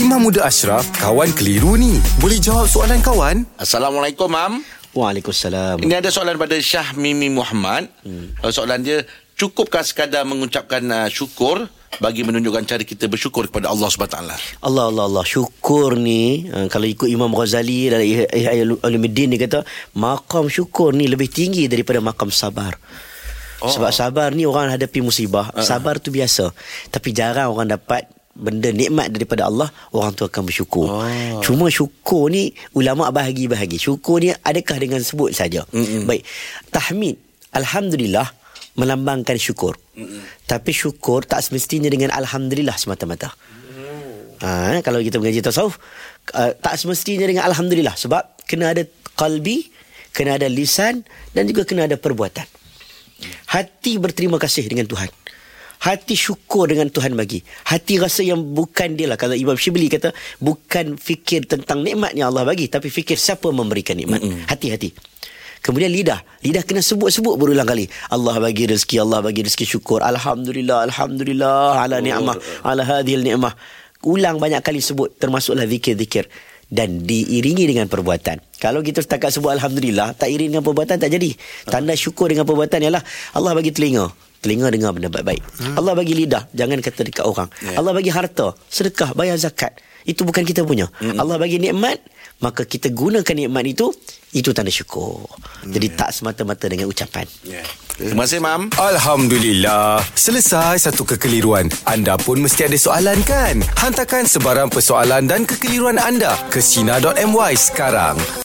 Imam Muda Ashraf, kawan keliru ni. Boleh jawab soalan kawan? Assalamualaikum, Mam. Waalaikumsalam. Ini ada soalan pada Syah Mimi Muhammad. Hmm. Soalan dia, cukupkah sekadar mengucapkan uh, syukur bagi menunjukkan cara kita bersyukur kepada Allah SWT? Allah Allah Allah syukur ni uh, kalau ikut Imam Ghazali dalam Ihya Ulumuddin dia kata makam syukur ni lebih tinggi daripada makam sabar. Oh. Sebab sabar ni orang hadapi musibah, uh. sabar tu biasa. Tapi jarang orang dapat benda nikmat daripada Allah orang tu akan bersyukur. Oh. Cuma syukur ni ulama bahagi-bahagi. Syukur ni adakah dengan sebut saja. Mm-mm. Baik. Tahmid alhamdulillah melambangkan syukur. Mm-mm. Tapi syukur tak semestinya dengan alhamdulillah semata-mata. Mm. Ha, kalau kita mengaji tasawuf uh, tak semestinya dengan alhamdulillah sebab kena ada qalbi, kena ada lisan dan juga kena ada perbuatan. Hati berterima kasih dengan Tuhan. Hati syukur dengan Tuhan bagi. Hati rasa yang bukan dia lah. Kalau Imam Shibli kata, bukan fikir tentang nikmat yang Allah bagi. Tapi fikir siapa memberikan nikmat. Mm-mm. Hati-hati. Kemudian lidah. Lidah kena sebut-sebut berulang kali. Allah bagi rezeki, Allah bagi rezeki syukur. Alhamdulillah, Alhamdulillah, ala ni'mah, ala hadhil ni'mah. Ulang banyak kali sebut. Termasuklah zikir-zikir. Dan diiringi dengan perbuatan. Kalau kita setakat sebut Alhamdulillah, tak iring dengan perbuatan, tak jadi. Tanda syukur dengan perbuatan ialah Allah bagi telinga. Telinga dengar benda baik-baik. Hmm. Allah bagi lidah, jangan kata dekat orang. Yeah. Allah bagi harta, sedekah, bayar zakat. Itu bukan kita punya. Hmm. Allah bagi nikmat, maka kita gunakan nikmat itu, itu tanda syukur. Hmm. Jadi tak semata-mata dengan ucapan. Yeah. Terima kasih, Mam. Alhamdulillah. Selesai satu kekeliruan. Anda pun mesti ada soalan kan? Hantarkan sebarang persoalan dan kekeliruan anda ke Sina.my sekarang.